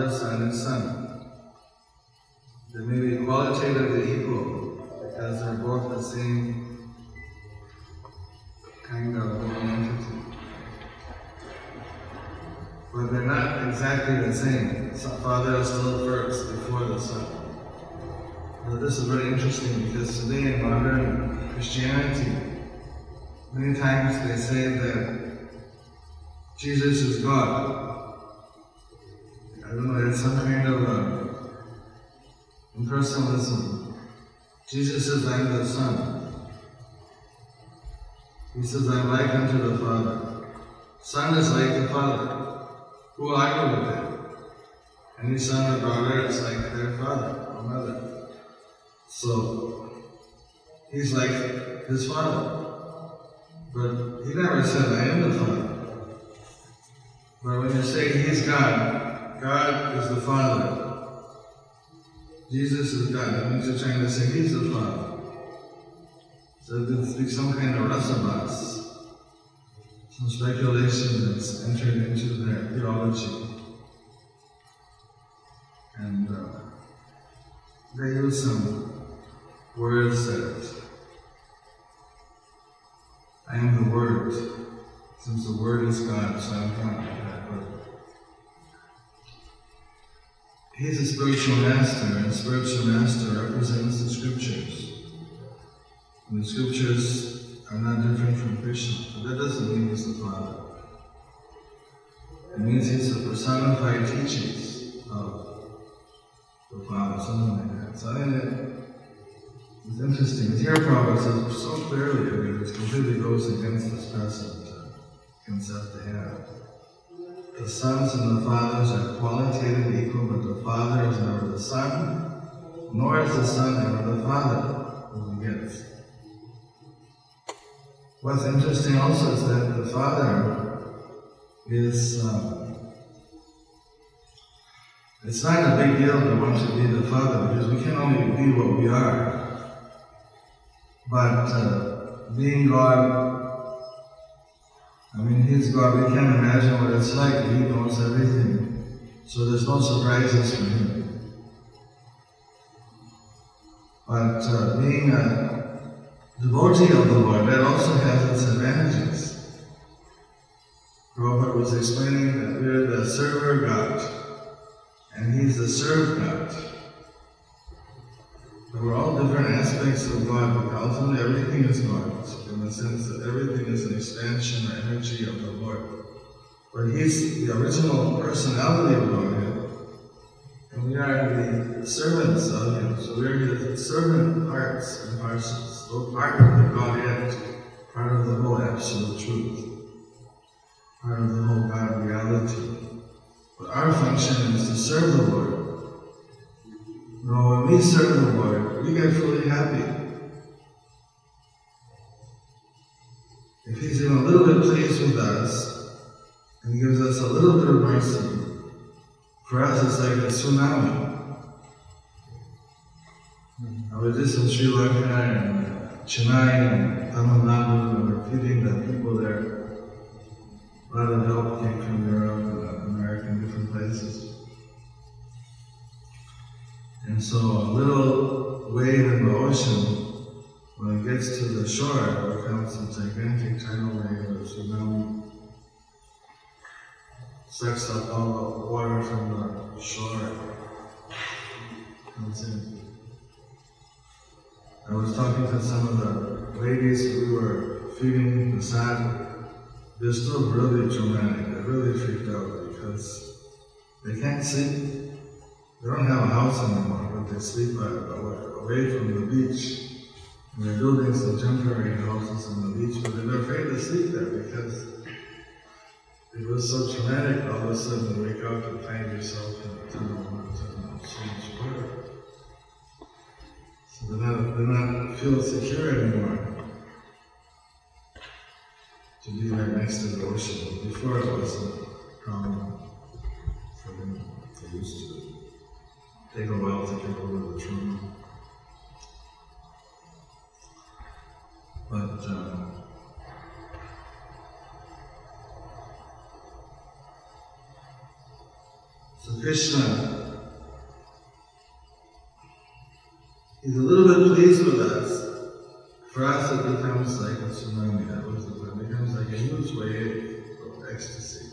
the Son and Son. They may be qualitatively equal because they're both the same kind of entity. But they're not exactly the same. The Father is still first before the Son. But this is very interesting because today in modern Christianity, many times they say that Jesus is God. I don't know, it's some kind of a impersonalism. Jesus says, I'm the Son. He says, I'm like unto the Father. Son is like the Father. Who will argue with that? Any son or daughter is like their father or mother. So, he's like his father. But he never said, I am the Father. But when you say he's God, God is the Father. Jesus is God. That means you're trying to say he's the Father. So there's some kind of rasabhasa some speculation that's entered into their theology. And uh, they use some words that I am the Word, since the Word is God, so I'm God. But he's a spiritual master, and a spiritual master represents the scriptures. And the scriptures are not different from Krishna. But that doesn't mean he's the Father. It means he's the personified teachings of the Father, something like that. So I think that it's interesting. Here Prabhupada says so clearly, I mean, it completely goes against this present concept they have. The sons and the fathers are qualitatively equal, but the Father is never the Son, nor is the Son ever the Father who begets. What's interesting also is that the Father is, um, it's not a big deal to want to be the Father because we can only be what we are. But uh, being God, I mean, He's God, we can't imagine what it's like. He knows everything. So there's no surprises for Him. But uh, being a devotee of the Lord, that also has its advantages. Prabhupada was explaining that we're the server God, and he's the served God. But we're all different aspects of God, but ultimately everything is God, in the sense that everything is an expansion or energy of the Lord. But he's the original personality of Godhead, and we are the servants of Him. So we're His servant parts and parcels so part of the Godhead, part of the whole absolute truth, part of the whole God reality. But our function is to serve the Lord. Know, when we serve the Lord, we get fully happy. If He's even a little bit pleased with us and gives us a little bit of mercy, for us it's like a tsunami. Hmm. I was just in Sri Lanka and Chennai and Tamil Nadu, and feeding the people there. And so a little wave in the ocean, when it gets to the shore, it becomes a gigantic tidal wave or tsunami. Sucks up all the water from the shore. Comes in. I was talking to some of the ladies who were feeding the sad. They're still really dramatic. They're really freaked out because they can't sleep. They don't have a house anymore, but they sleep away from the beach. And they're building some temporary houses on the beach, but they're afraid to sleep there because it was so traumatic. All of a sudden, you wake up and find yourself in a tunnel and so much water. So they're not, they're not feel secure anymore to be right next to the ocean. Before it wasn't a problem for them. They used to take a while to get over the trauma. But um, so Krishna, is a little bit pleased with us. For us, it becomes like a tsunami. That was the it becomes like a huge wave of ecstasy.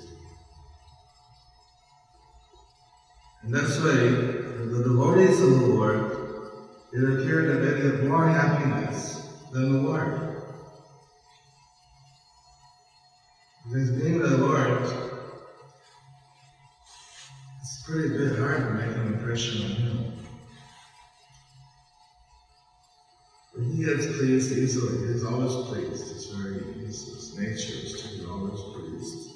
And that's why the devotees of the Lord, it appeared that they have more happiness than the Lord. Because being the Lord, it's pretty bit hard to make an impression on Him. But He gets pleased easily. He's always pleased. It's very, his nature is to be always pleased.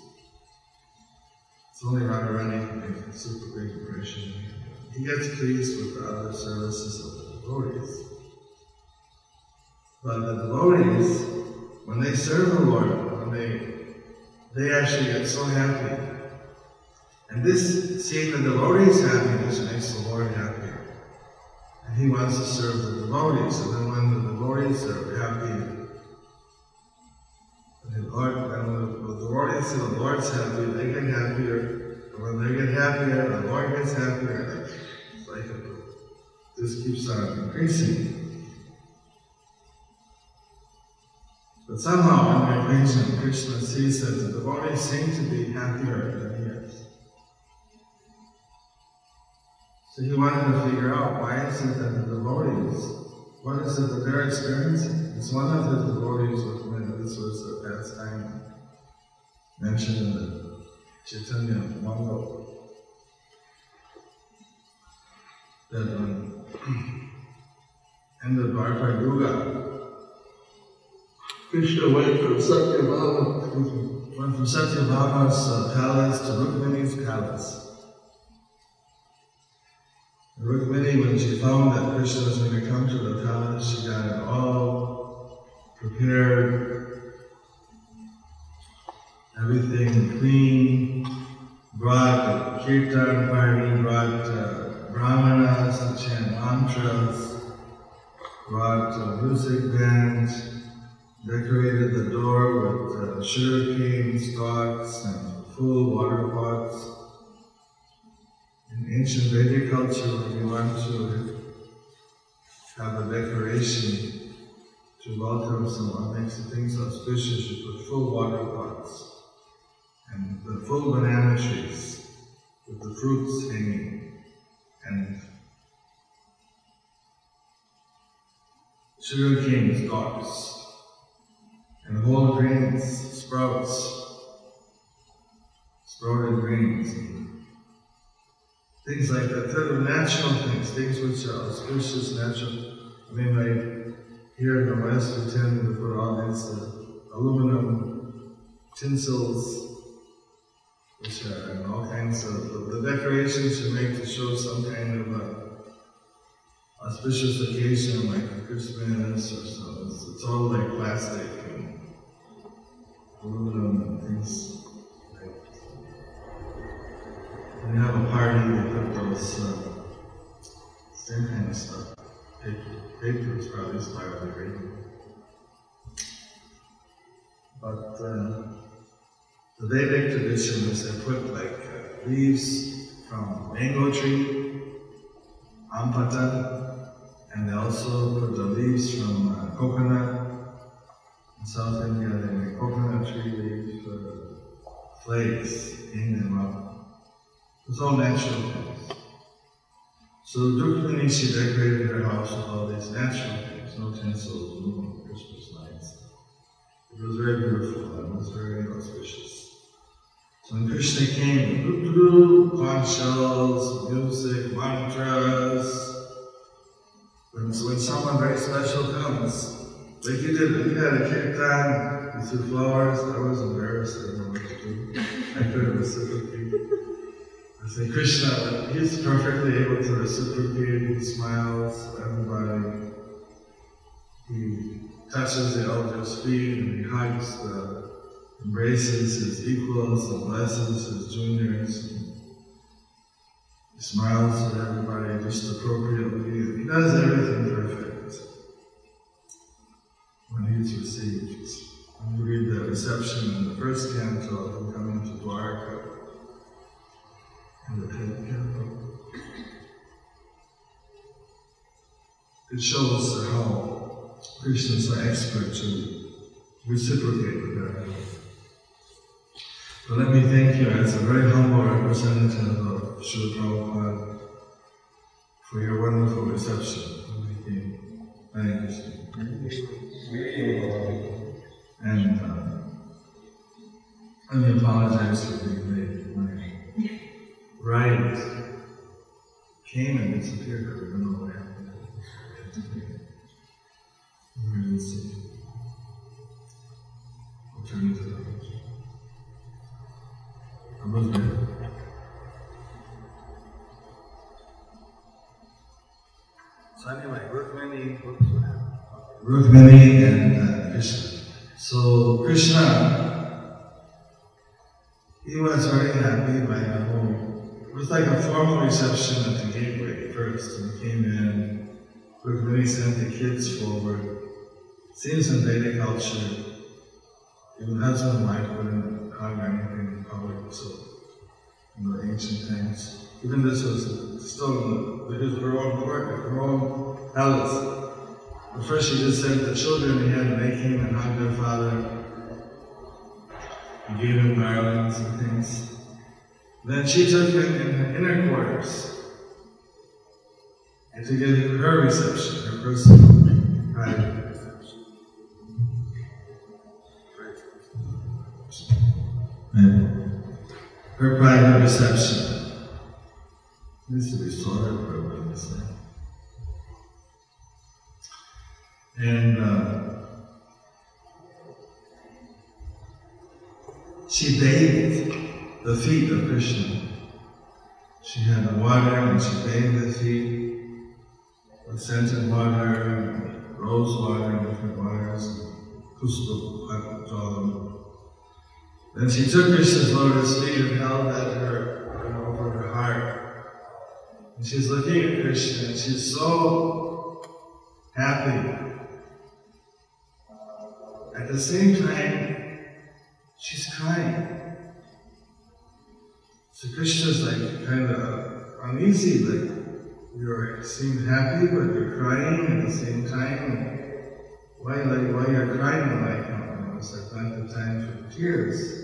It's only Radharani who makes a super big impression. He gets pleased with the other services of the devotees. But the devotees, when they serve the Lord, when they they actually get so happy. And this, seeing the devotees happy, this makes the Lord happy. And he wants to serve the devotees. And then when the devotees are happy, the Lord, when the, the devotees see the Lord's happy, they get happier. And when they get happier, the Lord gets happier. This keeps on increasing. But somehow in my vision, Krishna sees that the devotees seem to be happier than he is. So he wanted to figure out why is it that the devotees, what is it that they're experiencing? It's one of the devotees with me, this was a pastime mentioned in the Chaitanya Mangal. That um, in the Dwapara Yuga, Krishna went from Satyabhama, went from Satyabhama's uh, palace to Rukmini's palace. And Rukmini, when she found that Krishna was going to come to the palace, she got it all prepared, everything clean, brought kirtan party, brought uh, brahmanas to chant mantras, brought uh, music bands, decorated the door with uh, sugar cane stalks and full water pots. In ancient Vedic culture, when you want to have a decoration to welcome someone, makes things auspicious, you put full water pots and the full banana trees with the fruits hanging and sugar cane stalks and the whole grains, sprouts, sprouted grains, things like that. Of natural things, things which are auspicious, natural. I mean, like here in the West, we tend to put all these uh, aluminum tinsels, which are and all kinds of the, decorations you make to show some kind of a auspicious occasion, like Christmas or so. It's, it's all like plastic and aluminum and things. When you have a party, they put those uh, same kind of stuff. Paper, paper is probably biodegradable. But uh, the Vedic tradition is they put like uh, leaves from mango tree, ampata, and they also put the leaves from uh, coconut in South India, they make coconut tree leaf uh, flakes, hang them up. It's all natural things. So Rukmini, she decorated her house with all these natural things, no tinsel, no Christmas lights. It was very beautiful and it was very auspicious. When Krishna came, conch shells, music, mantras, when, when someone very special comes, like you did, you had a kirtan, you threw flowers, I was embarrassed, I didn't know what to do. I couldn't reciprocate. I say, Krishna, he's perfectly able to reciprocate, he smiles everybody. He touches the elder's feet and he hugs the, embraces his equals and blesses his juniors. He smiles at everybody just appropriately. He does everything perfect when he's received. When you read the reception in the first canto of him coming to Dwarka, It shows how Krishna is so expert to reciprocate with that. But let me thank you as a very humble representative of Srila Prabhupada for your wonderful reception. Hare Krishna. And uh, let me apologize for being late. My ride came and disappeared. I don't know what happened. Emergency. Alternative. I'm looking. So anyway, Rukmini, Rukmini and uh, Krishna. So Krishna, he was very happy by the whole. It was like a formal reception at the gateway first. And he came in. Rukmini sent the kids forward. Seems in Vedic culture, even husband and wife wouldn't hug anything in public. So in the ancient times, even this was still his her own court, her own palace. At first, she just sent the children ahead, and they came and hugged their father and gave him garlands and things. Then she took him in the inner quarters and to give her reception, her personal private And her private reception be sorted for what I'm saying. And uh, she bathed the feet of Krishna. She had the water and she bathed the feet with scented water, rose water, different waters, kuspa jalam. Then she took Krishna's lotus feet and held that her over her heart. And she's looking at Krishna and she's so happy at the same time, she's crying. So Krishna's like kind of uneasy, like you're seem happy, but you're crying at the same time. Why, like, why you're crying like know, it's like not the time for tears.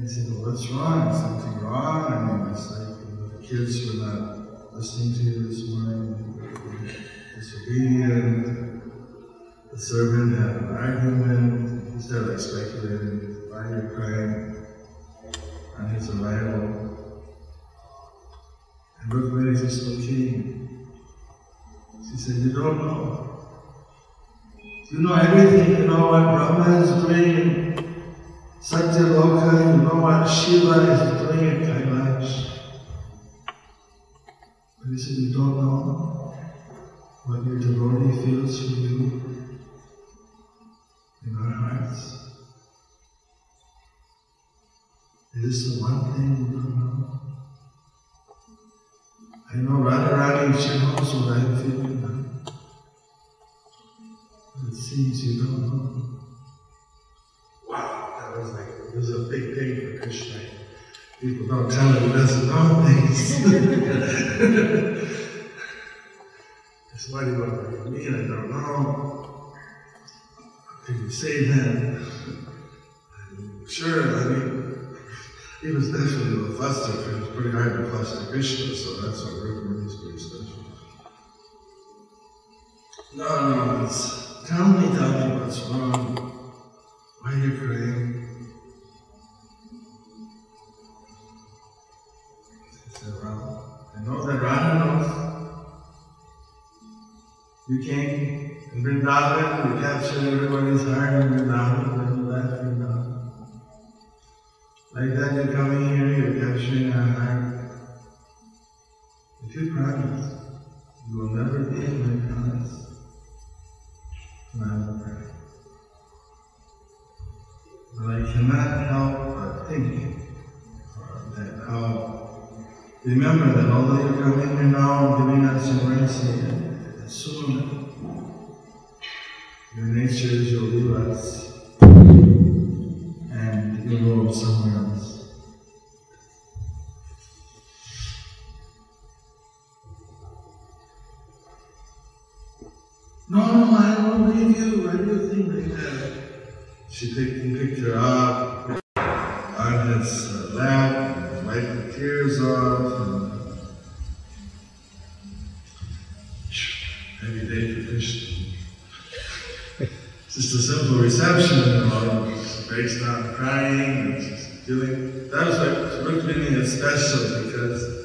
He said, well, what's wrong? Is something wrong? I mean, it's like you the kids were not listening to you this morning disobedient. The servant had an argument. He started like speculating why you're crying on his arrival. And Rukmini just looking. She said, You don't know. You know everything. You know what Brahma is doing in Satyaloka. Know what Shiva is doing in Kailash. But he said, You don't know what your devotee feels for you in our hearts. It is the one thing you don't know. I know Radharani, she knows what I'm feeling now. But it seems you don't know. People don't tell him he doesn't know things. What do you mean? I don't know. Can you say that? sure, I mean, he was definitely a little flustered. It was pretty hard to fluster Krishna, so that's why Rukmini is pretty special. No, no, it's, tell me, tell me what's wrong. Why are you praying? You came in Vrindavan, you captured everybody's heart in Vrindavan, then you left Vrindavan. Like that, you're coming here, you're capturing our heart. If you promise, you will never be my palace, and I will pray. But I cannot help but think that how, remember that although you're coming here now and giving us your mercy, soon your nature leave us. And he'll go somewhere else. No, no, I won't leave you. Why do think like that? She picked her up Just a simple reception, and all she breaks down crying, and. That was like Rukmini is special because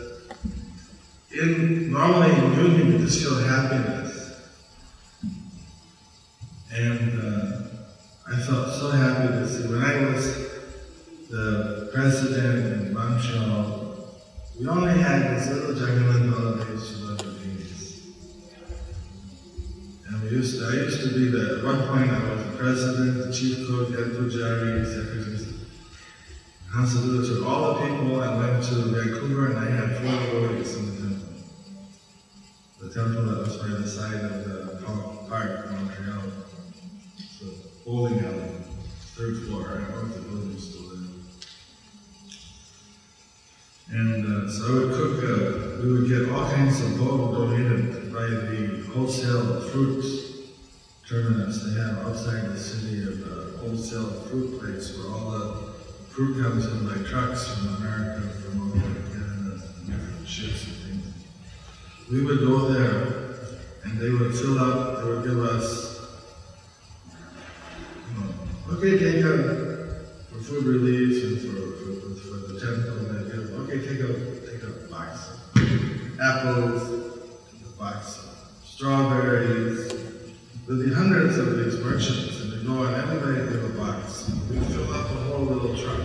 take a, take a box apples, a box strawberries. There'd be hundreds of these merchants, and they go and everybody give a box. We fill up the whole little truck.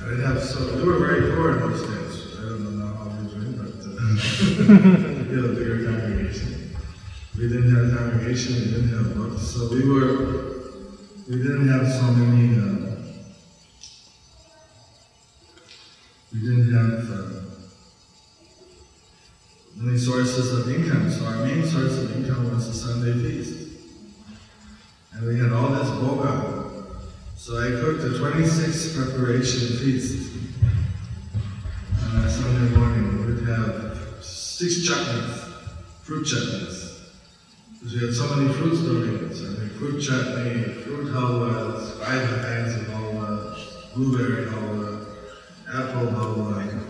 And I'd have so, we were very poor in those days. I don't know how we were doing, but uh, we had a bigger congregation. We didn't have a congregation, we didn't have books, so we were we didn't have so many, uh, sources of income. So our main source of income was the Sunday feast. And we had all this bhoga. So I cooked a 26 preparation feast. On a Sunday morning, we would have six chutneys, fruit chutneys. Because we had so many fruits donated. So I mean, fruit chutney, fruit halwas, five kinds of halwa, blueberry halwa, apple halwa,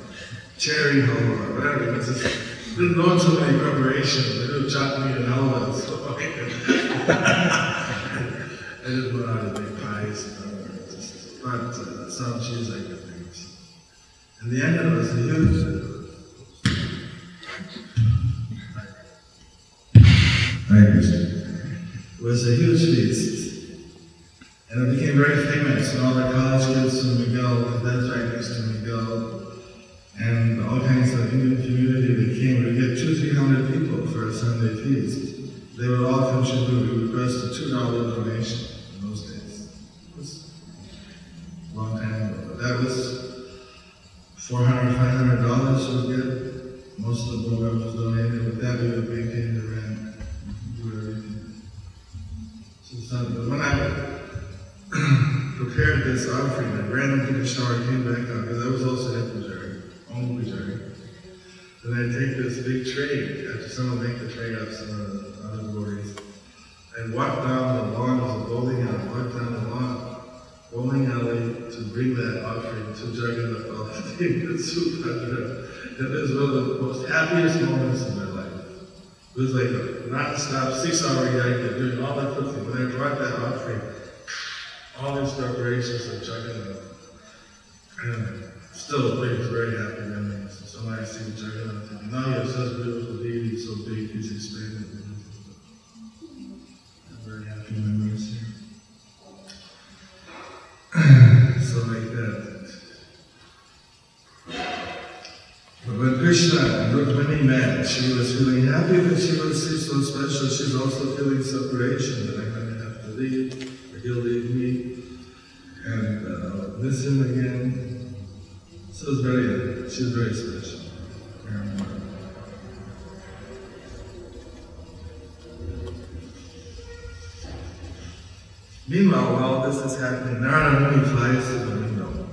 cherry halwa, whatever. It didn't know so many preparations. They do chutney and halwa. So I didn't know how to make pies. But uh, some cheese I could make. In the end, of it was a huge It was a huge feast. And it became very famous when all the college kids from McGill, that's right next to McGill, and all kinds of Indian community that came. We get two, three hundred people for a Sunday feast. They would all contribute. We requested a two dollar donation in those days. It was a long time ago. But that was four hundred, five hundred dollars we get. Most of the program was donated. With that, we would maintain the rent when I prepared this offering, I ran into the shower, came back up, because I was also I trade. big tray, after someone make the trade up some of the other glories, and walk down the lawn, there's a bowling alley, walk down the lawn, bowling alley to bring that offering to Jagannath Baladev Subhadra. It was one of the most happiest moments in my life. It was like a non-stop six-hour yajna doing all that cooking. When I brought that offering, all these preparations of Jagannath, and still brings very happy memories. So I see Jagannath, now he has beautiful deity, so big, he's expanded. Very happy memories here. so like that. But when Krishna Rukmini met, she was feeling happy that she was so special. She's also feeling separation, that I'm going to have to leave, or he'll leave me, and uh, miss him again. So it's very, she's very special. Is happening, Narada Muni flies to the window.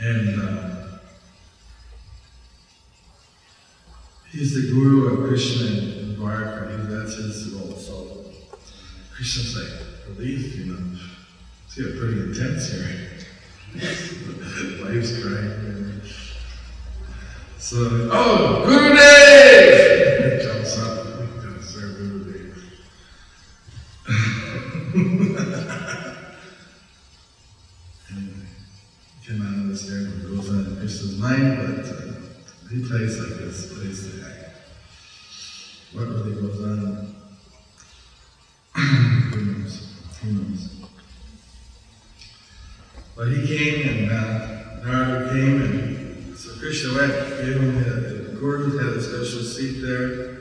And uh, he's the guru of Krishna in Dwarka. That's his role. So Krishna's like, relief, you know. It's getting pretty intense here. Wife's crying. So, oh, Gurudev! He jumps up. He's going to serve Gurudev. anyway, cannot understand what goes on in Krishna's mind, but uh, he plays like this, plays the act. What really goes on? Who knows? Who knows? But he came and uh, Narada came and so Krishna went, gave him the, the Guru had a special seat there.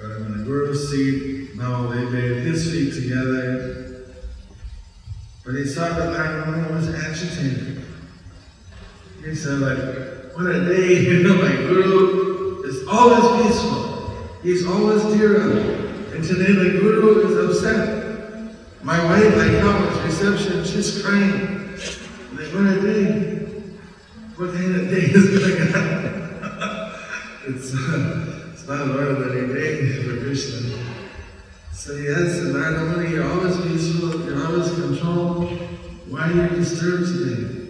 Got him in the Guru's seat. Now they made his feet together. But he saw that Narada was agitated. Said, like, what a day, you know, my Guru is always peaceful. He's always dhira. And today the Guru is upset. My wife, I come at reception, she's crying. Like, what a day. What kind of day is going on? it's, uh, it's not an ordinary day for Krishna. So yes, Muni, you're always peaceful, you're always controlled. Why are you disturbed today?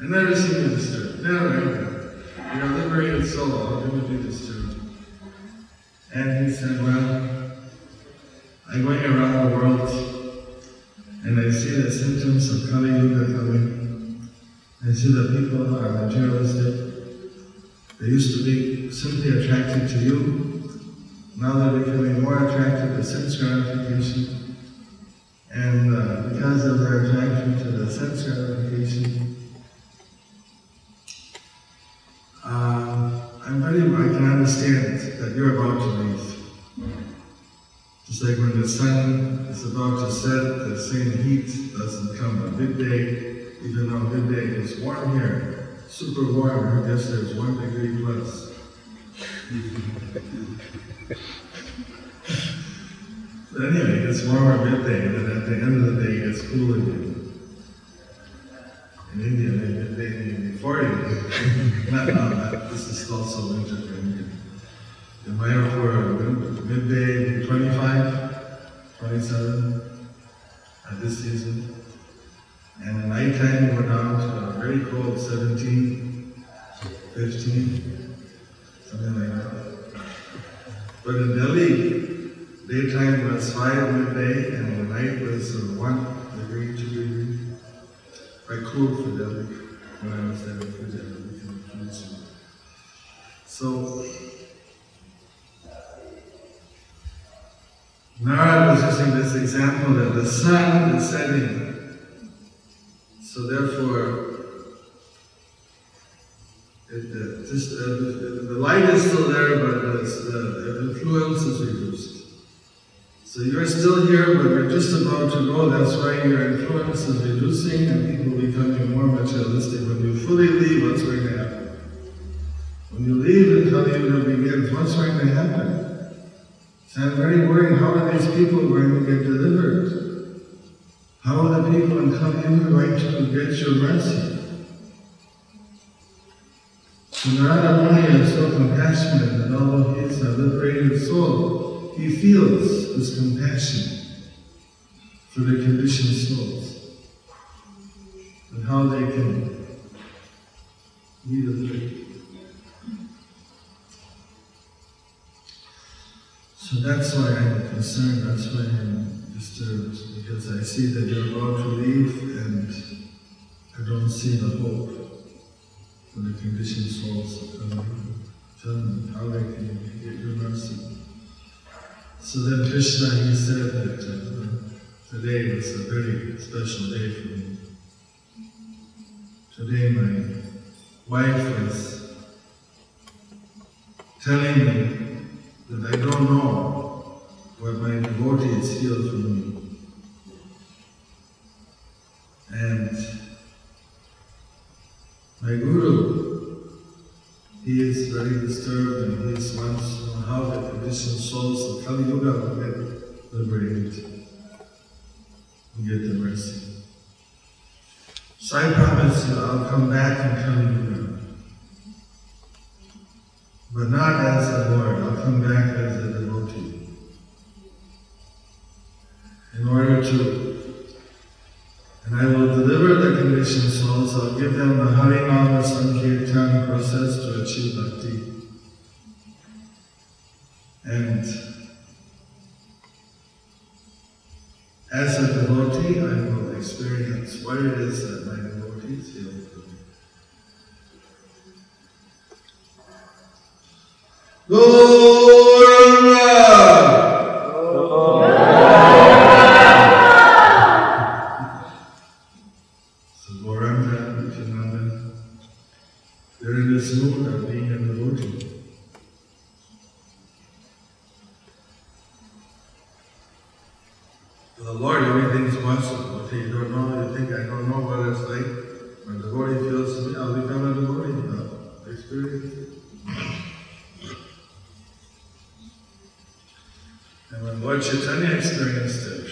I never seen you disturbed. Never ever. You're a liberated soul. How can you be disturbed? And he said, Well, I'm going around the world and I see the symptoms of Kali Yuga coming. I see that people are materialistic. They used to be simply attracted to you. Now they're becoming more attracted to sense gratification. And uh, because of their attraction to the sense gratification, uh, I'm very, I can understand that you're about to leave. Just like when the sun is about to set, the same heat doesn't come on midday, even though midday is warm here, super warm. I guess there's one degree plus. but anyway, it's warmer midday, and then at the end of the day, it's cooler again. In India, midday may be 40. not, this is also winter for India. In Mayapur, midday 25, 27 at this season. And at nighttime, we're down to a very cold 17, 15, something like that. But in Delhi, daytime was 5 midday and the night was uh, 1 degree, 2 degree. Quite cool for Delhi when I was there for Delhi. So, Narada was using this example that the sun is setting. So therefore, it, uh, just, uh, the, the light is still there, but it's, uh, the influence is reduced. So you're still here, but you're just about to go. That's why your influence is reducing and people becoming more materialistic. When you fully leave, what's going to happen? When you leave and Kali Yuga begins, what's going to happen? So I'm very worried, how are these people going to get delivered? How are the people in Kali going to get your mercy? So Narada Muni is so compassionate that although he is a liberated soul, he feels this compassion for the conditioned souls and how they can be a So that's why I'm concerned, that's why I'm disturbed, because I see that you're about to leave and I don't see the hope for the conditioned souls Tell them how they can get your mercy. So then Krishna, he said that uh, today was a very special day for me. Today my wife was telling me that I don't know what my devotee is feel for me. And my Guru, he is very disturbed and he wants to know how the conditioned souls of Kali Yuga will get liberated and get the mercy. So I promise you I'll come back and tell you But not as a Lord, I'll come back as a devotee. In order to, and I will deliver the conditioned souls, I'll give them the Harinama Sankirtan process to achieve bhakti. And as a devotee, I will experience what it is that my So And when Lord Chaitanya experienced it,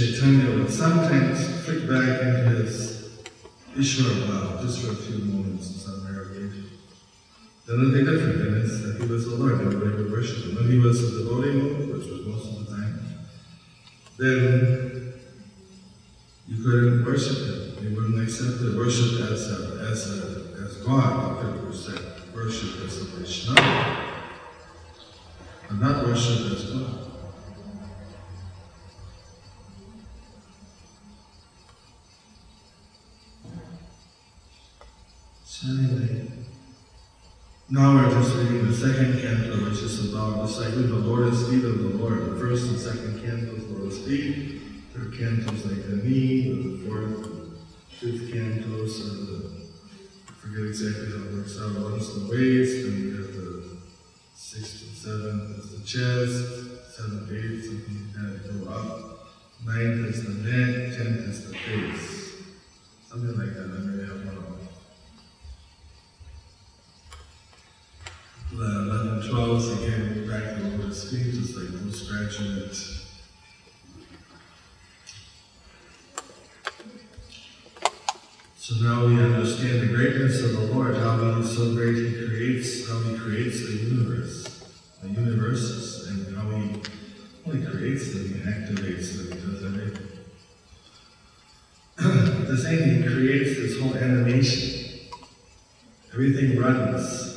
Chaitanya would sometimes flick back into his Ishvara Bhav just for a few moments in some rare occasion. Then it'd be different, it's that he was the Lord, everybody would worship him. When he was a devotee mode, which was most of the time, then you couldn't worship him. You wouldn't accept the worship as a, as a, as God. You could accept worship as a Krishna, but not worship as God. Now we're just reading the second canto, which is about the of the Lotus feet of the Lord. The first and second cantos, Lotus feet. Third cantos like the knee. The fourth, fifth cantos are the I forget exactly how it works out. One's the waist, then you have the sixth and seventh is the chest, seventh, eighth, something like that, go up. Ninth is the neck, tenth is the face. Something like that. I may have one of them. The 11, 12, so again, back just like. So now we understand the greatness of the Lord, how He is so great, He creates, how He creates the universe, the universes, and how He only creates them, He activates them, He does everything. The same He creates this whole animation. Everything runs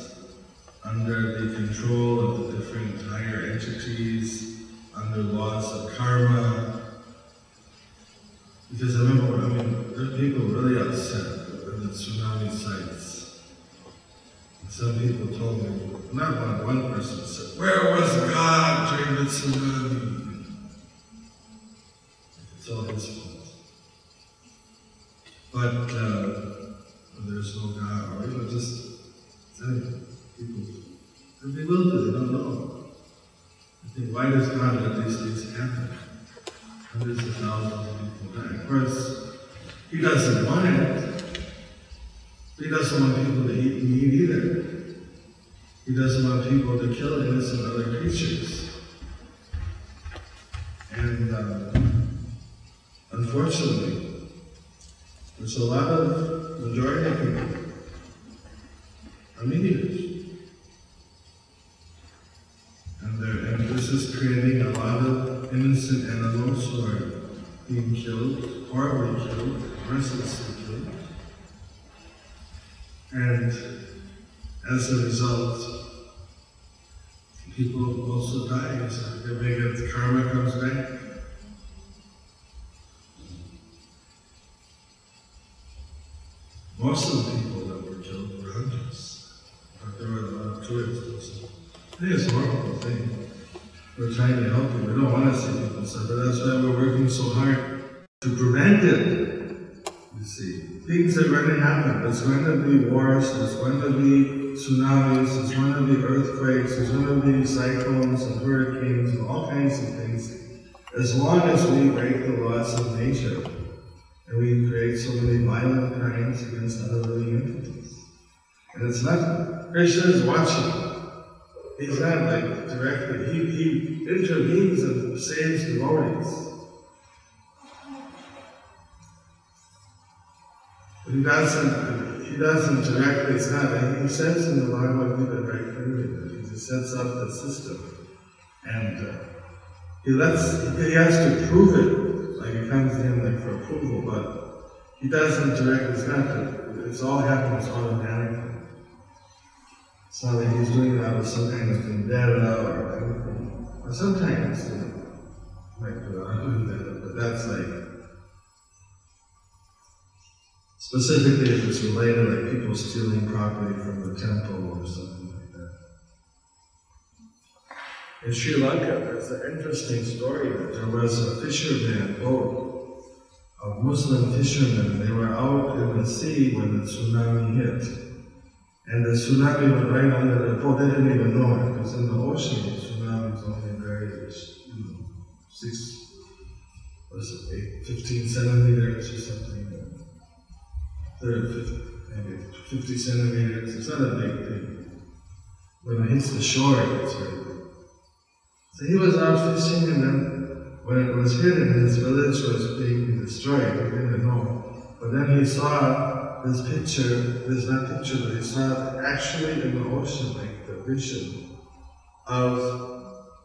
under the control of the different higher entities, under laws of karma. Because I remember, I mean, there are people really upset when the tsunami sites. Some people told me, not one, one person said, Where was God during the tsunami? It's all his fault. But uh, there's no God, or you why does God let these things happen? Hundreds of thousands of people die. Of course, He doesn't want it. He doesn't want people to eat meat either. He doesn't want people to kill innocent other creatures. Is watching. He's not like directly, he, he intervenes and saves devotees. But he doesn't, he doesn't directly, it's not, he says in the Bhagavad Gita very clearly that he just sets up the system. And uh, he lets, he has to prove it, like it comes in like for approval, but he doesn't directly, it's not, it's all happens automatically. Like he's doing out of some kind of vendetta or. Or sometimes, you might do vendetta, but that's like, specifically if it's related, like people stealing property from the temple or something like that. In Sri Lanka, there's an interesting story that there was a fisherman boat of Muslim fishermen. They were out in the sea when the tsunami hit. And the tsunami went right under the boat. They didn't even know it because in the ocean, the tsunami is only very, you know, six, what's it, eight, 15 centimeters or something. 30, 50, maybe 50 centimeters. It's not a big thing. When it hits the shore, it's very big. So he was out fishing, and then when it was and his village was being destroyed, he didn't know. But then he saw this picture, this not picture, but he saw actually the ocean, like the vision of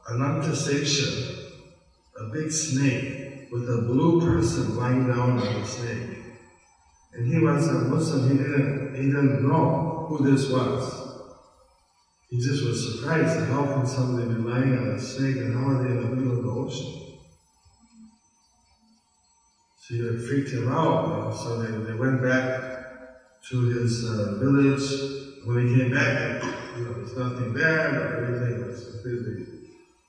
Anantasesha, a big snake, with a blue person lying down on the snake. And he was a Muslim, he didn't, he didn't know who this was. He just was surprised how can somebody be lying on a snake and how are they in the middle of the ocean? So it freaked him out. Know? So they, they went back to his uh, village. When he came back, you know, there's nothing there, everything was completely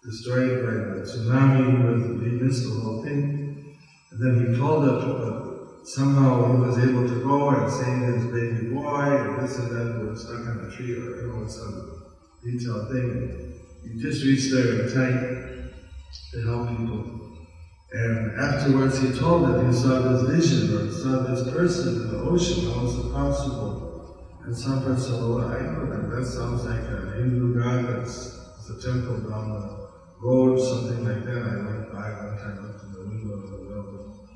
destroyed by the tsunami, was, he missed the whole thing. And then he told it, but somehow he was able to go and save his baby boy, and this and that was stuck on a tree, or you know, some detailed thing. He just reached there in time to help people. And afterwards he told that he saw this vision or saw this person in the ocean. How is it possible? And some said, well, I know that. That sounds like a Hindu god that's a temple down the road, something like that. I went by one time up to the window of the building.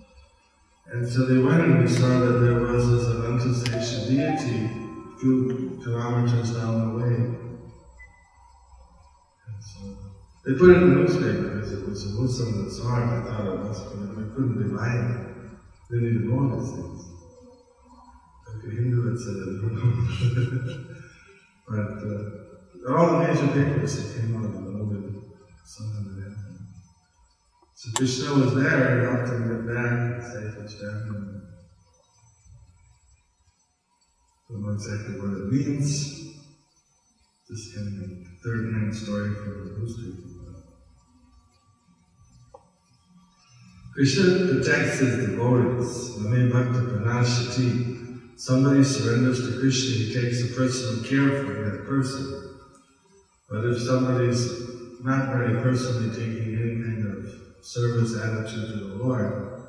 And so they went and we saw that there was this Anantasesha deity a few kilometers down the way. And they put it in the newspaper because it was a Muslim that saw it. I thought it was, but I couldn't be lying. They didn't know these things. Like a Hindu that said it, but uh, all the major papers that came out of the movie, something that. So Krishna was there, he him get back, safe his family. Don't know exactly what it means. Just kind of a third-hand story for those people. Krishna protects his devotees. Name Bhakta Pranashati. Somebody surrenders to Krishna, he takes a personal care for that person. But if somebody's not very personally taking any kind of service attitude to the Lord,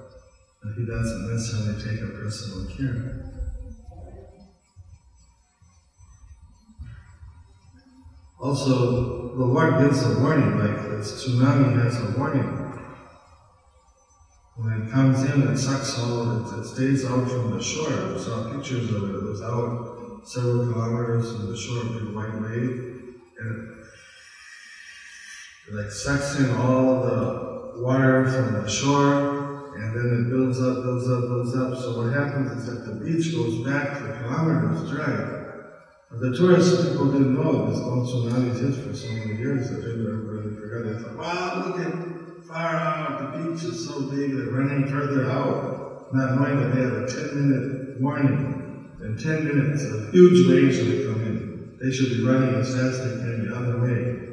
then he doesn't necessarily take a personal care. Also, the Lord gives a warning, like this tsunami has a warning. When it comes in, it sucks all, it, it stays out from the shore. I saw pictures of it. It was out several kilometers from the shore, big white wave, and it, like sucks in all the water from the shore, and then it builds up, builds up, builds up. So what happens is that the beach goes back for kilometers dry. But the tourist people didn't know this one tsunami hit for so many years that they never really forgot. They thought, wow, look at far out, the beach is so big, they're running further out, not knowing that they have a 10 minute warning. In 10 minutes, a huge waves will come in. They should be running as fast as they can the other way.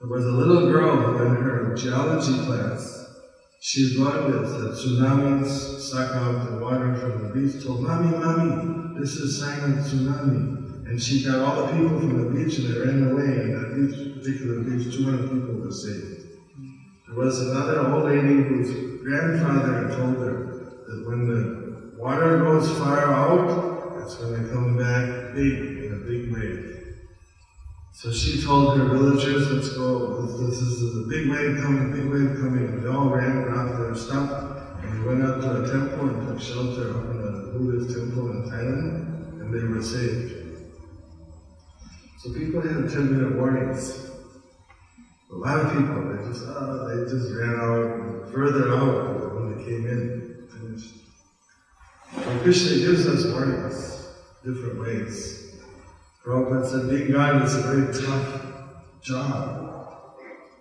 There was a little girl who in her geology class, she learned this, uh, that tsunamis suck out the water from the beach, told, Mommy, Mommy, this is sign of tsunami. And she got all the people from the beach and they ran away. And at this particular beach, 200 people were saved. There was another old lady whose grandfather told her that when the water goes far out, it's going to come back big in a big wave. So she told her villagers, let's go, this is a big wave coming, big wave coming. They all ran off their stuff and they went up to a temple and took shelter up in a Buddhist temple in Thailand and they were saved. So people had 10 minute warnings. A lot of people, they just, oh, they just ran out further out when they came in, finished. But Krishna gives us warnings, different ways. Prabhupada said, being God is a very tough job.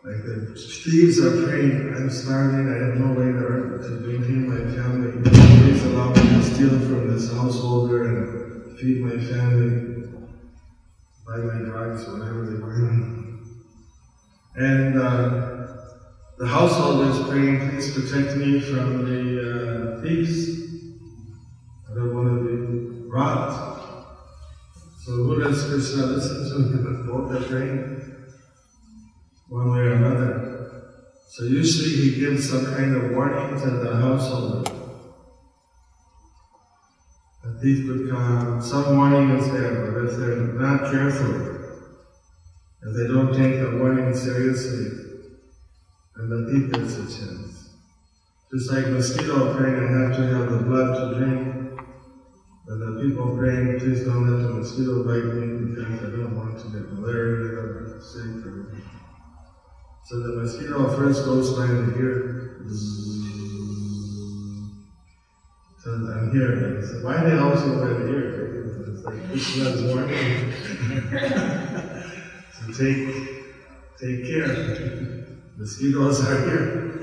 Like the thieves are praying, I'm starving, I have no way to, to maintain my family. Please allow me to steal from this householder and feed my family buy my drugs, whatever they were. And uh, the householders praying, please protect me from the uh, thieves. I don't want to be robbed. So Buddha Krishna listens to both are praying one way or another. So usually he gives some kind of warning to the householder. A thief would come, some warning is there, but if they're not careful, if they don't take the warning seriously, and the thief gets a chance. Just like mosquito praying, I have to have the blood to drink. And the people praying, please don't let the mosquito bite me because I don't want to get malaria or sick or so the mosquito first goes by the ear. So I'm here. So why are they also by the ear? It's like Krishna's warning. so take take care. Mosquitoes are here.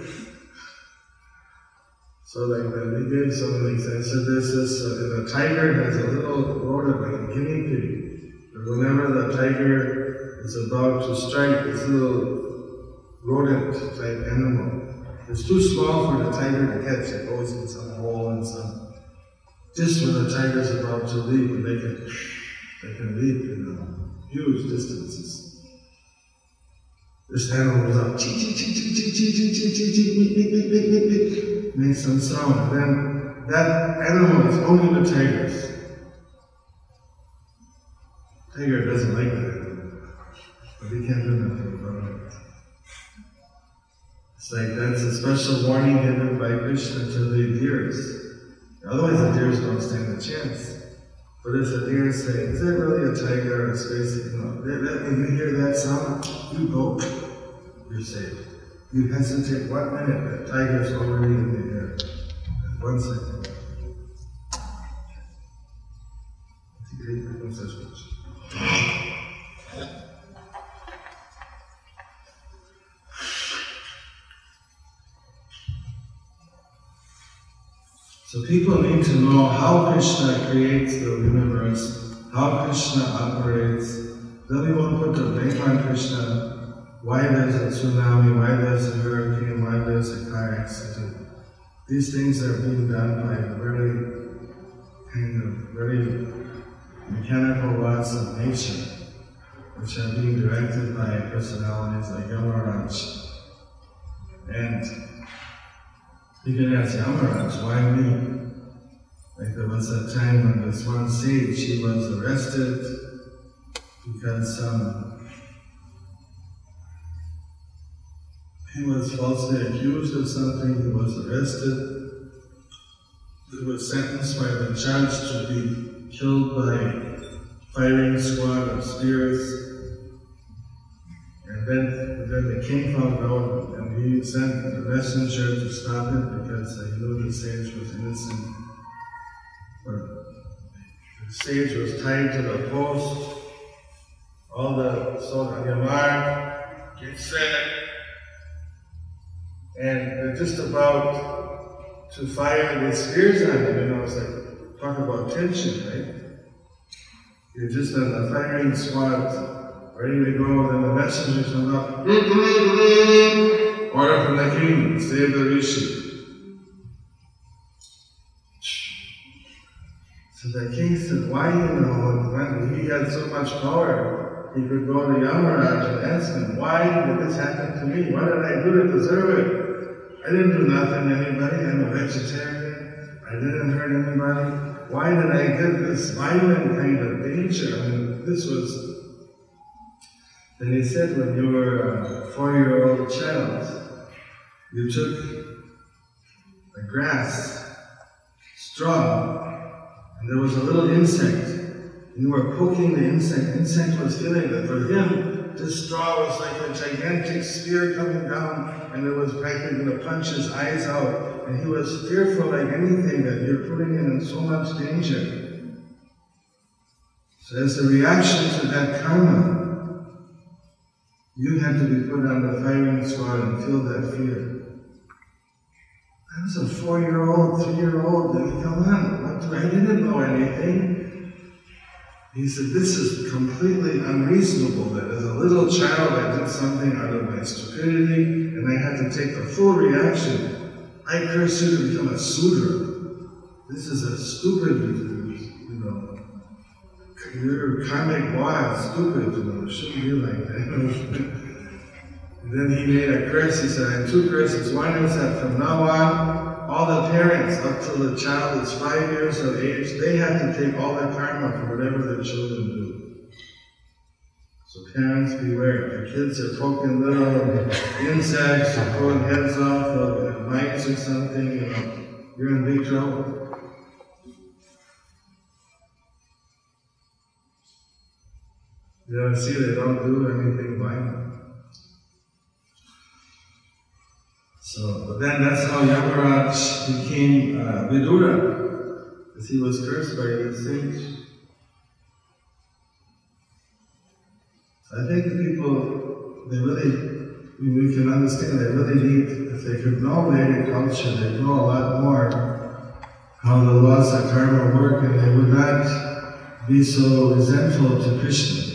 So like the, they gave some of these. I said this is uh, the tiger has a little rodent like a guinea pig. But whenever the tiger is about to strike this little rodent type animal. It's too small for the tiger to catch. It goes in some hole and some. Just when the tiger's about to leap, and they can, they can leap in huge distances. This animal was up, chee chee chee chee chee chee chee chee chee chee, beep beep beep beep beep beep, makes some sound. Then that animal is only the tiger's. Tiger doesn't like that animal, but he can't do nothing about it. It's like that's a special warning given by Krishna to the deers. Otherwise, the deers don't stand a chance. But if the deer say, is that really a tiger or a space? No. When you hear that sound, you go, you're safe. You hesitate one minute, that tiger's already in the air. One second. So people need know how Krishna creates the universe, how Krishna operates. Then we won't put the blame on Krishna. Why there's a tsunami, why there's a hurricane, why there's a car accident. These things are being done by very kind of very mechanical laws of nature. which are being directed by personalities like Yamaraj. And can ask Yamaraj, why me? Like there was a time when this one sage, he was arrested because um, he was falsely accused of something, he was arrested, he was sentenced by the judge to be killed by firing squad of spears. And then, then the king found out and he sent the messenger to stop it because he knew the sage was innocent. The sage was tied to the post. All the soldiers on your get set. And they're just about to fire the spears on him. You know, it's like, talk about tension, right? You're just on the firing squad, ready to go, then the messenger comes up. Order from the king, save the rishi. So the king said, why you know, when he had so much power, he could go to Yamaraj and ask him, why did this happen to me? What did I do to deserve it? I didn't do nothing to anybody. I'm a vegetarian. I didn't hurt anybody. Why did I get this violent kind of danger? I mean, this was. Then he said, when you were a four-year-old child, you took a grass, straw, and there was a little insect. And you were poking the insect. The insect was feeling that for him, this straw was like a gigantic spear coming down, and it was practically going to punch his eyes out. And he was fearful like anything that you're putting him in so much danger. So as a reaction to that karma, you had to be put on the firing squad and feel that fear. I was a four-year-old, three-year-old. Come on, I didn't know anything. He said, this is completely unreasonable that as a little child I did something out of my stupidity and I had to take the full reaction. I curse you to become a Sudra. This is a stupid, you know, you're karmic wild, stupid, you know, it shouldn't be like that. Then he made a curse. He said, I have two curses. One is that from now on, all the parents up till the child is five years of age, they have to take all their karma for whatever their children do. So parents beware. If your kids are poking little insects or pulling heads off of uh, mites or something, you know, you're in big trouble. You know, see, they don't do anything violent. So, then that's how Yamaraj became uh, Vidura, because he was cursed by these things. I think the people, they really, we can understand, they really need, if they could know Vedic culture, they'd know a lot more how the laws of karma work, and they would not be so resentful to Krishna.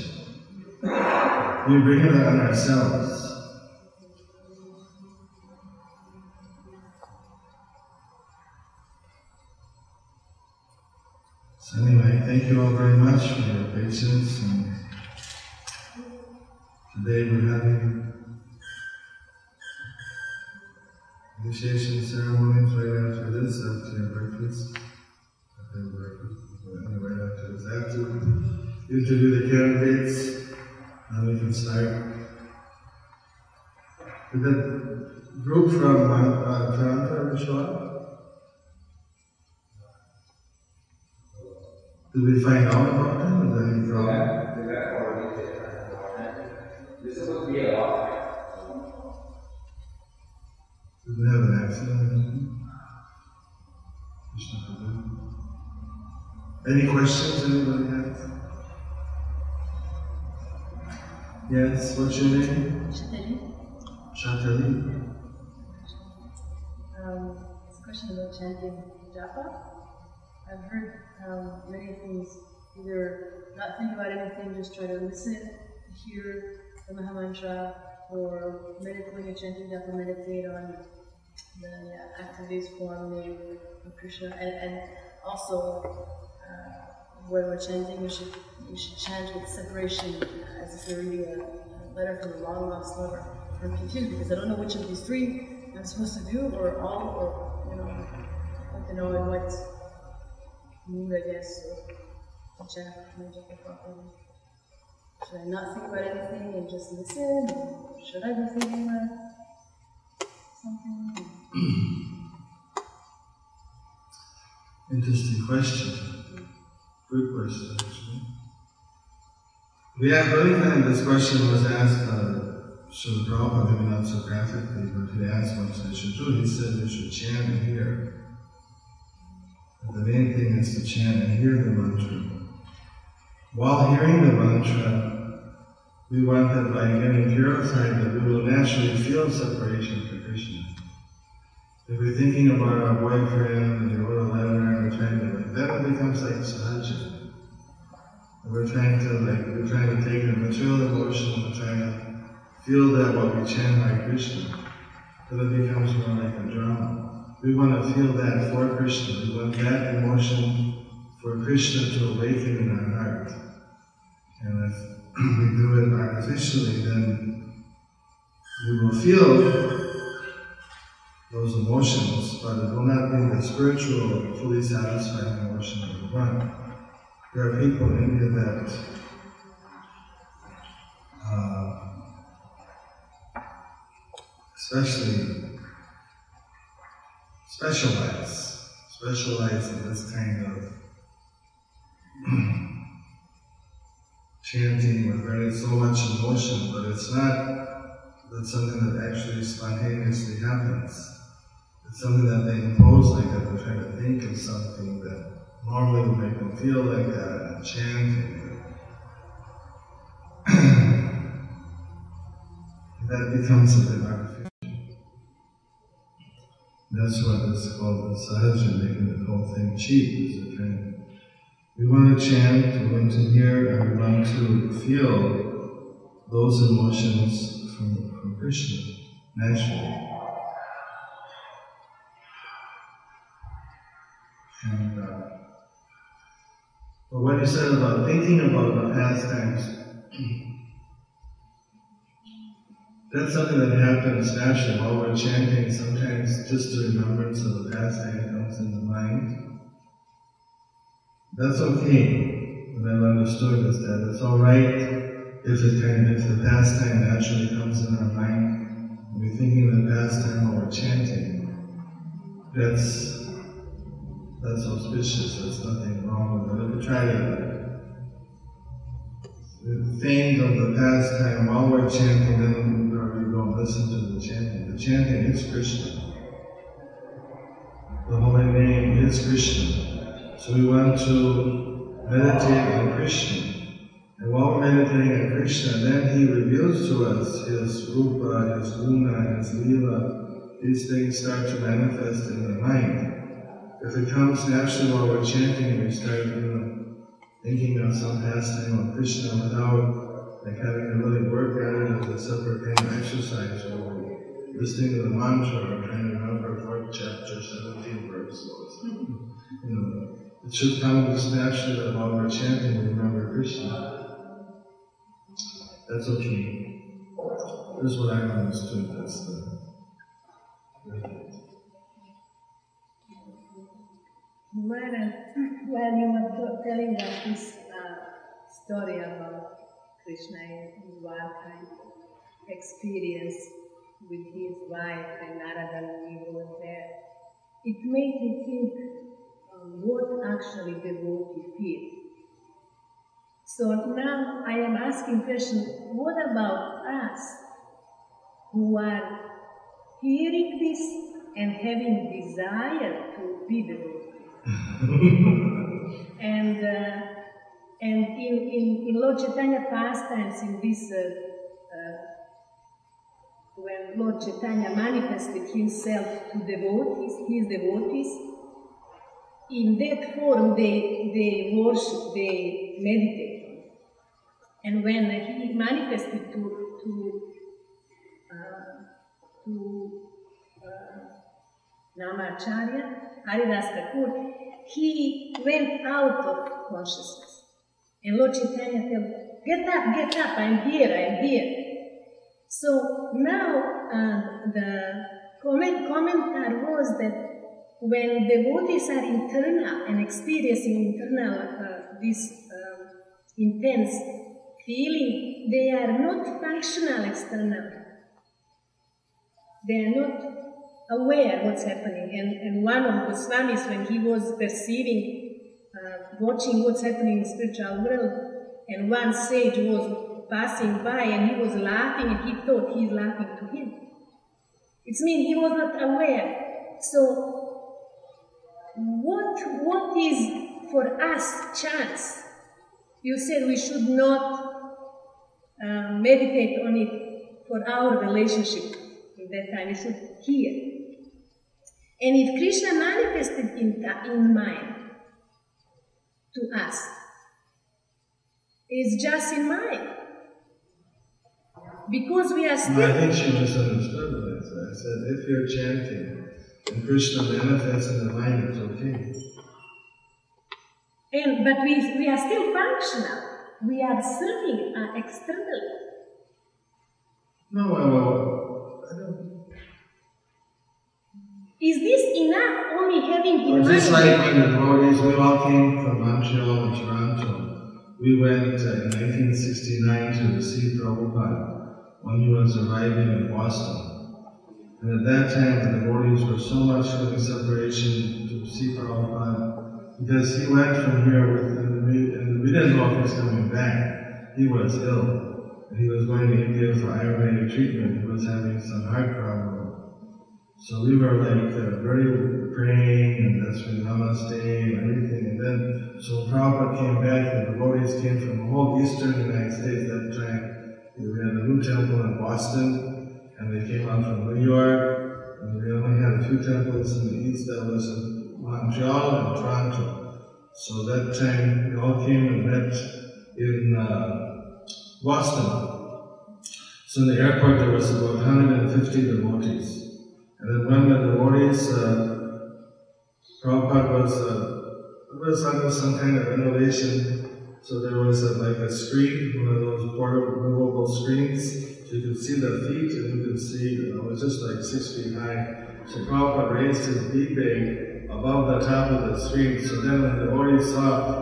We bring it on ourselves. So anyway, thank you all very much for your patience. And today we're having initiation ceremonies right after this, after breakfast. After breakfast, right after this. To interview the candidates, and we can start. Did that group from uh, uh, Toronto show? Did we find out about them? Is there any problem? This is supposed to be a lot. Did they have an accident or anything? Any questions anybody has? Yes, what's your name? Shatari. Shatali. Um, it's a question about chanting japa. I've heard um, many things either not think about anything, just try to listen, hear the Mahamantra, or meditate when you're chanting japa, meditate on the yeah, activities, form, name of Krishna, and, and also uh, when we're chanting, we should we should chant with separation, as if we're reading a, a letter from a long lost lover. I'm confused because I don't know which of these three I'm supposed to do, or all, or you know, I don't know in what I properly. Should I not think about anything and just listen? Should I be thinking about something? Interesting question. Good question, actually. Yeah, time this question was asked uh, Srila Prabhupada, maybe not so graphically, but he asked what they should do. He said they should chant and. The main thing is to chant and hear the mantra. While hearing the mantra, we want that by getting purified that we will naturally feel separation from Krishna. If we're thinking about our boyfriend and we wrote a letter and we're trying to like, then it becomes like sahaja. We're trying to like, we're trying to take the material emotion and trying to feel that while we chant Hare Krishna. Then it becomes more like a drama. We want to feel that for Krishna. We want that emotion for Krishna to awaken in our heart. And if we do it artificially, then we will feel those emotions, but it will not be the spiritual, fully satisfying emotion that we want. There are people in India that uh, especially specialize, specialize in this kind of chanting with very so much emotion, but it's not that's something that actually spontaneously happens. It's something that they impose like that, they're trying to think of something that normally would make them feel like that and chant. that becomes a bit. That's what is called sahaja, making the whole thing cheap, is a kind we want to chant, we want to hear, and we want to feel those emotions from, from Krishna naturally. And uh, but what you said about thinking about the pastimes, that's something that happens naturally while we're chanting. Sometimes just the remembrance of the pastime comes in the mind. That's okay. What I've understood is that it's all right if it kind of, if the pastime naturally comes in our mind. We're thinking of the pastime while we're chanting. That's that's auspicious. There's nothing wrong with it. If we try to think of the past pastime while we're chanting, then don't listen to the chanting. The chanting is Krishna. The holy name is Krishna. So we want to meditate on Krishna. And while meditating on Krishna, then he reveals to us his rupa, his guna, his lila. These things start to manifest in the mind. If it comes naturally while we're chanting, we start you know, thinking of some pastime of Krishna without like having to really work at it as a separate of exercise we're listening to the mantra or trying to remember fourth chapter, 17 verse. You know, it should come just naturally that while we're chanting, we remember Krishna. That's okay. Is what I've understood. That's the. Maharaj, while you were telling us this uh, story about Krishna in Dwarka experience with his wife and Narada Muni was there, it made me think um, what actually the devotee feel. So now I am asking question, what about us who are hearing this and having desire to be devotee? and uh, and in, in, in Lord Chaitanya pastimes, in this, uh, uh, when Lord Chaitanya manifested himself to devotees, his devotees, in that form they, they worship, they meditate. And when he manifested to, to, uh, to uh, Namacharya, Haridas Thakur, he went out of consciousness. And Lord Chaitanya said, Get up, get up, I'm here, I'm here. So now uh, the comment, commentary was that when devotees are internal and experiencing internal uh, this um, intense feeling, they are not functional external. They are not aware what's happening. And, and one of the swamis, when he was perceiving, watching what's happening in the spiritual world, and one sage was passing by and he was laughing and he thought he's laughing to him. It means he was not aware. So what, what is for us chance? You said we should not uh, meditate on it for our relationship in that time. We should hear. And if Krishna manifested in, in mind to us, it's just in mind. Because we are still. No, I think she misunderstood what I said. I said, if you're chanting and Krishna manifests in the mind, it's okay. And, but we, we are still functional. We are serving uh, externally. No, well, Is this enough only having in Or mind? just like when the devotees, we all came from Montreal and Toronto. We went uh, in 1969 to see Prabhupada when he was arriving in Boston. And at that time, the devotees were so much feeling separation to see Prabhupada because he went from here with, and we, and we didn't know if he was coming back. He was ill. And he was going to India for Ayurvedic treatment. He was having some heart problem. So we were like uh, very praying, and that's when Namaste and everything. And then, so Prabhupada came back, and the devotees came from the whole eastern United States that time. We had a new temple in Boston, and they came out from New York, and we only had a few temples in the east that was in Montreal and Toronto. So that time, we all came and met in uh, Boston. So in the airport, there was about 150 devotees. And then when the devotees, uh, Prabhupada was, uh, was under some kind of innovation, so there was like a screen, one of those portable, movable screens, so you could see the feet and you could see, you know, it was just like six feet high. So Prabhupada raised his bag above the top of the screen, so then the devotees saw,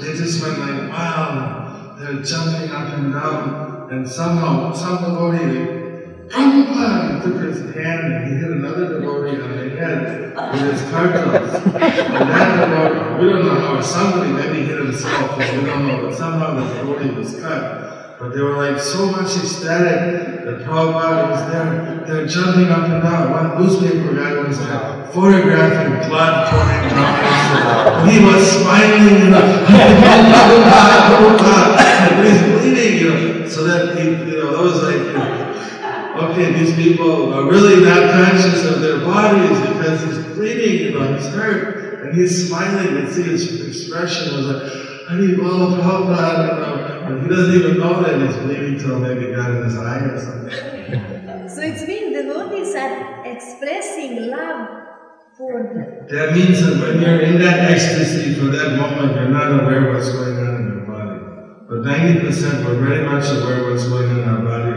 they just went like, wow, they're jumping up and down, and somehow, some devotee, took his hand and he hit another devotee on the head with his kartals. and that devotee, we don't know how, somebody maybe hit himself, we don't know, but somehow the devotee was cut. But they were like so much ecstatic that Prabhupada was there. They were jumping up and down. One newspaper guy was there photographing blood pouring down He was smiling, you know, and he's bleeding, you know. So that, he, you know, that was like, you know, okay, these people are really not conscious of their bodies because he's bleeding, you know, he's hurt, and he's smiling, and see his expression was like, Hari Bol Prabhupada, you know, and he doesn't even know that he's bleeding till maybe got in his eye or something. So it's mean devotees are expressing love for the That means that when you're in that ecstasy for that moment, you're not aware what's going on in your body. But 90% we're very much aware what's going on in our body,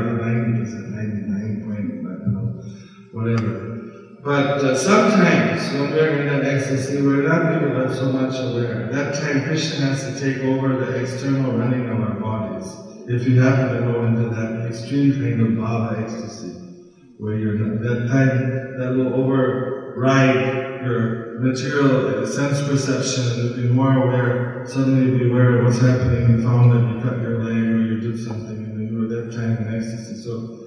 But uh, sometimes when we're in that ecstasy, we're not even so much aware. That time, Krishna has to take over the external running of our bodies. If you happen to go into that extreme kind of bhava ecstasy, where you're not, that time that will override your material sense perception and be more aware, suddenly be aware of what's happening. You found that you cut your leg or you did something and you were at that time in ecstasy. So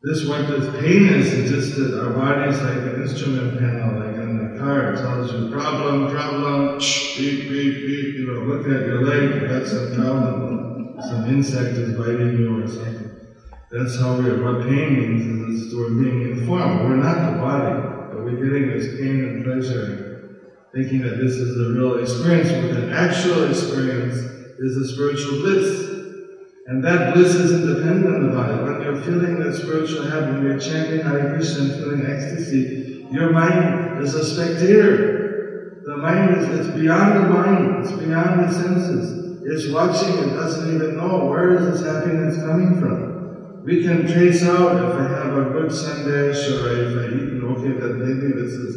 this what this pain is, just our body is like an instrument panel, like on the car, it tells you problem, problem, beep, beep, beep, you know, look at your leg, you got some problem, some insect is biting you or something. That's how we're, what pain means is we're being informed. We're not the body, but we're getting this pain and pleasure, thinking that this is the real experience, but the actual experience is the spiritual bliss. And that bliss isn't dependent on the body. When you're feeling that spiritual happiness, you're chanting Hare Krishna and feeling ecstasy, Your mind is a spectator. The mind is it's beyond the mind, it's beyond the senses. It's watching, it doesn't even know where is this happiness coming from. We can trace out if I have a good sandesh or if I eat okay, that maybe this is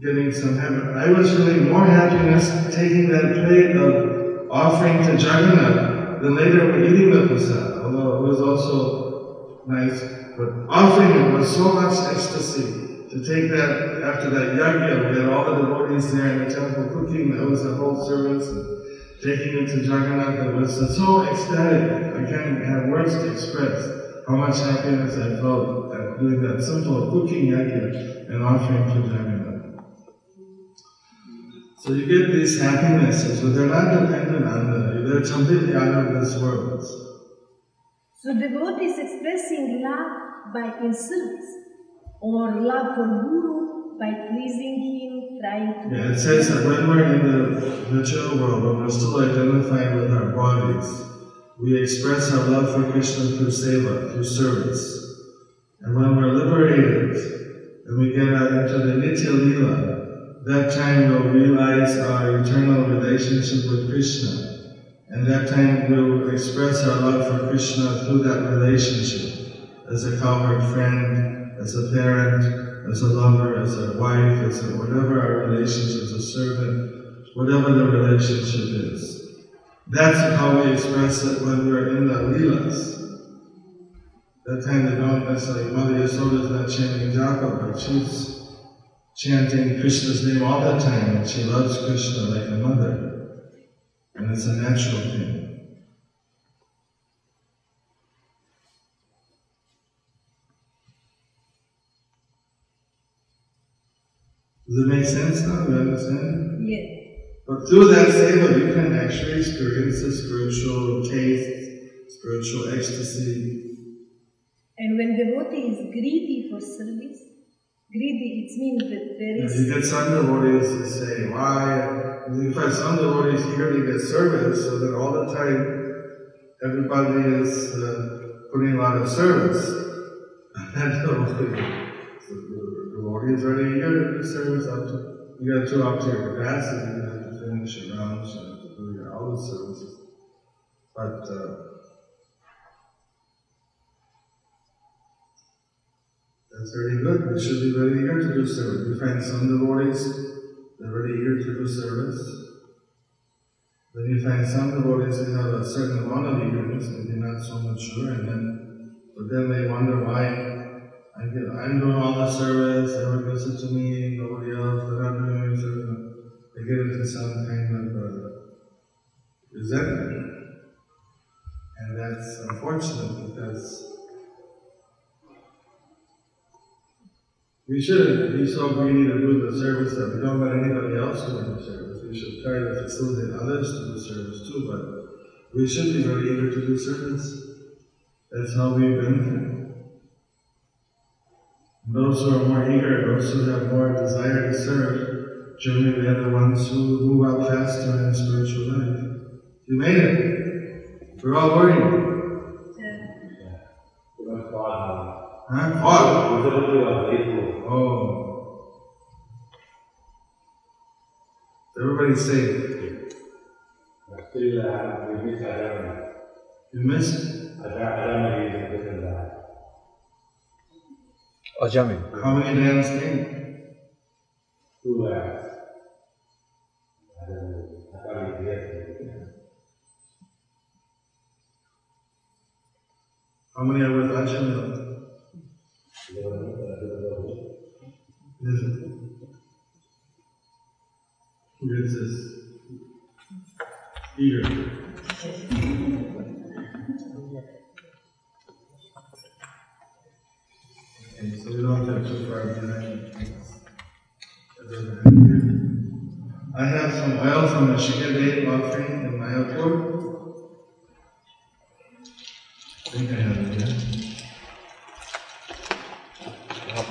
getting some heaven. I was feeling more happiness taking that plate of offering to Jagannath than later eating the prasad, although it was also nice. But offering it was so much ecstasy. To take that after that yajna, we had all the devotees there in the temple cooking, that was the whole service. And taking it to Jagannath, it was so ecstatic. I can't have words to express how much happiness I felt at doing that simple cooking yajna and offering to Jagannath. So you get these happinesses, but they're not dependent on the, they're completely out of this world. So devotee is expressing love by in service, or love for Guru by pleasing him, trying to. Yeah, it says that when we're in the material world, when we're still identified with our bodies, we express our love for Krishna through seva, through service. And when we're liberated and we get out into the Nitya Lila, that time we'll realize our eternal relationship with Krishna. And that time we'll express our love for Krishna through that relationship as a cowherd friend, as a parent, as a lover, as a wife, as a whatever our relationship, as a servant, whatever the relationship is. That's how we express it when we're in the Leelas. That time they don't necessarily, Mother Yasoda is not chanting japa, but she's chanting Krishna's name all the time, and she loves Krishna like a mother. And it's a natural thing. Does it make sense now? You understand? Yes. But through that seva, you can actually experience the spiritual taste, spiritual ecstasy. And when devotee is greedy for service, greedy it means that there You, is you get some devotees who say, why? You find some devotees eagerly get service, so that all the time everybody is uh, putting a lot of service. And devotee, so the devotee is very eager to do service up to, you got to up to your capacity, you have to finish your rounds, you have to do your all the services. But uh, That's very good. We should be very eager to do service. We find some devotees, they're very eager to do service. Then you find some devotees that have a certain amount of eagerness, maybe not so mature, and then, but then they wonder why I get, I'm doing all the service, everyone gives to me, nobody else, they're not doing any service. They get into some kind of uh, resentment. And that's unfortunate because We shouldn't be so greedy to do the service that we don't let anybody else do the service. We should try to facilitate others to do service too, but we should be very eager to do service. That's how we benefit. Those who are more eager, those who have more desire to serve, generally they're the ones who move up faster in spiritual life. You made it. We're all worried. Huh? What? has visible to us, faithful. Oh. Everybody say, But still, we miss Adam. you missed Adam, Adam is a different guy. Oh, Ajami. how many lands came? Two guys. Adam is, Adam is here. How many are with Ajamil? Yes. I have some oil from the Shiga Day offering in my outdoor. I think I have it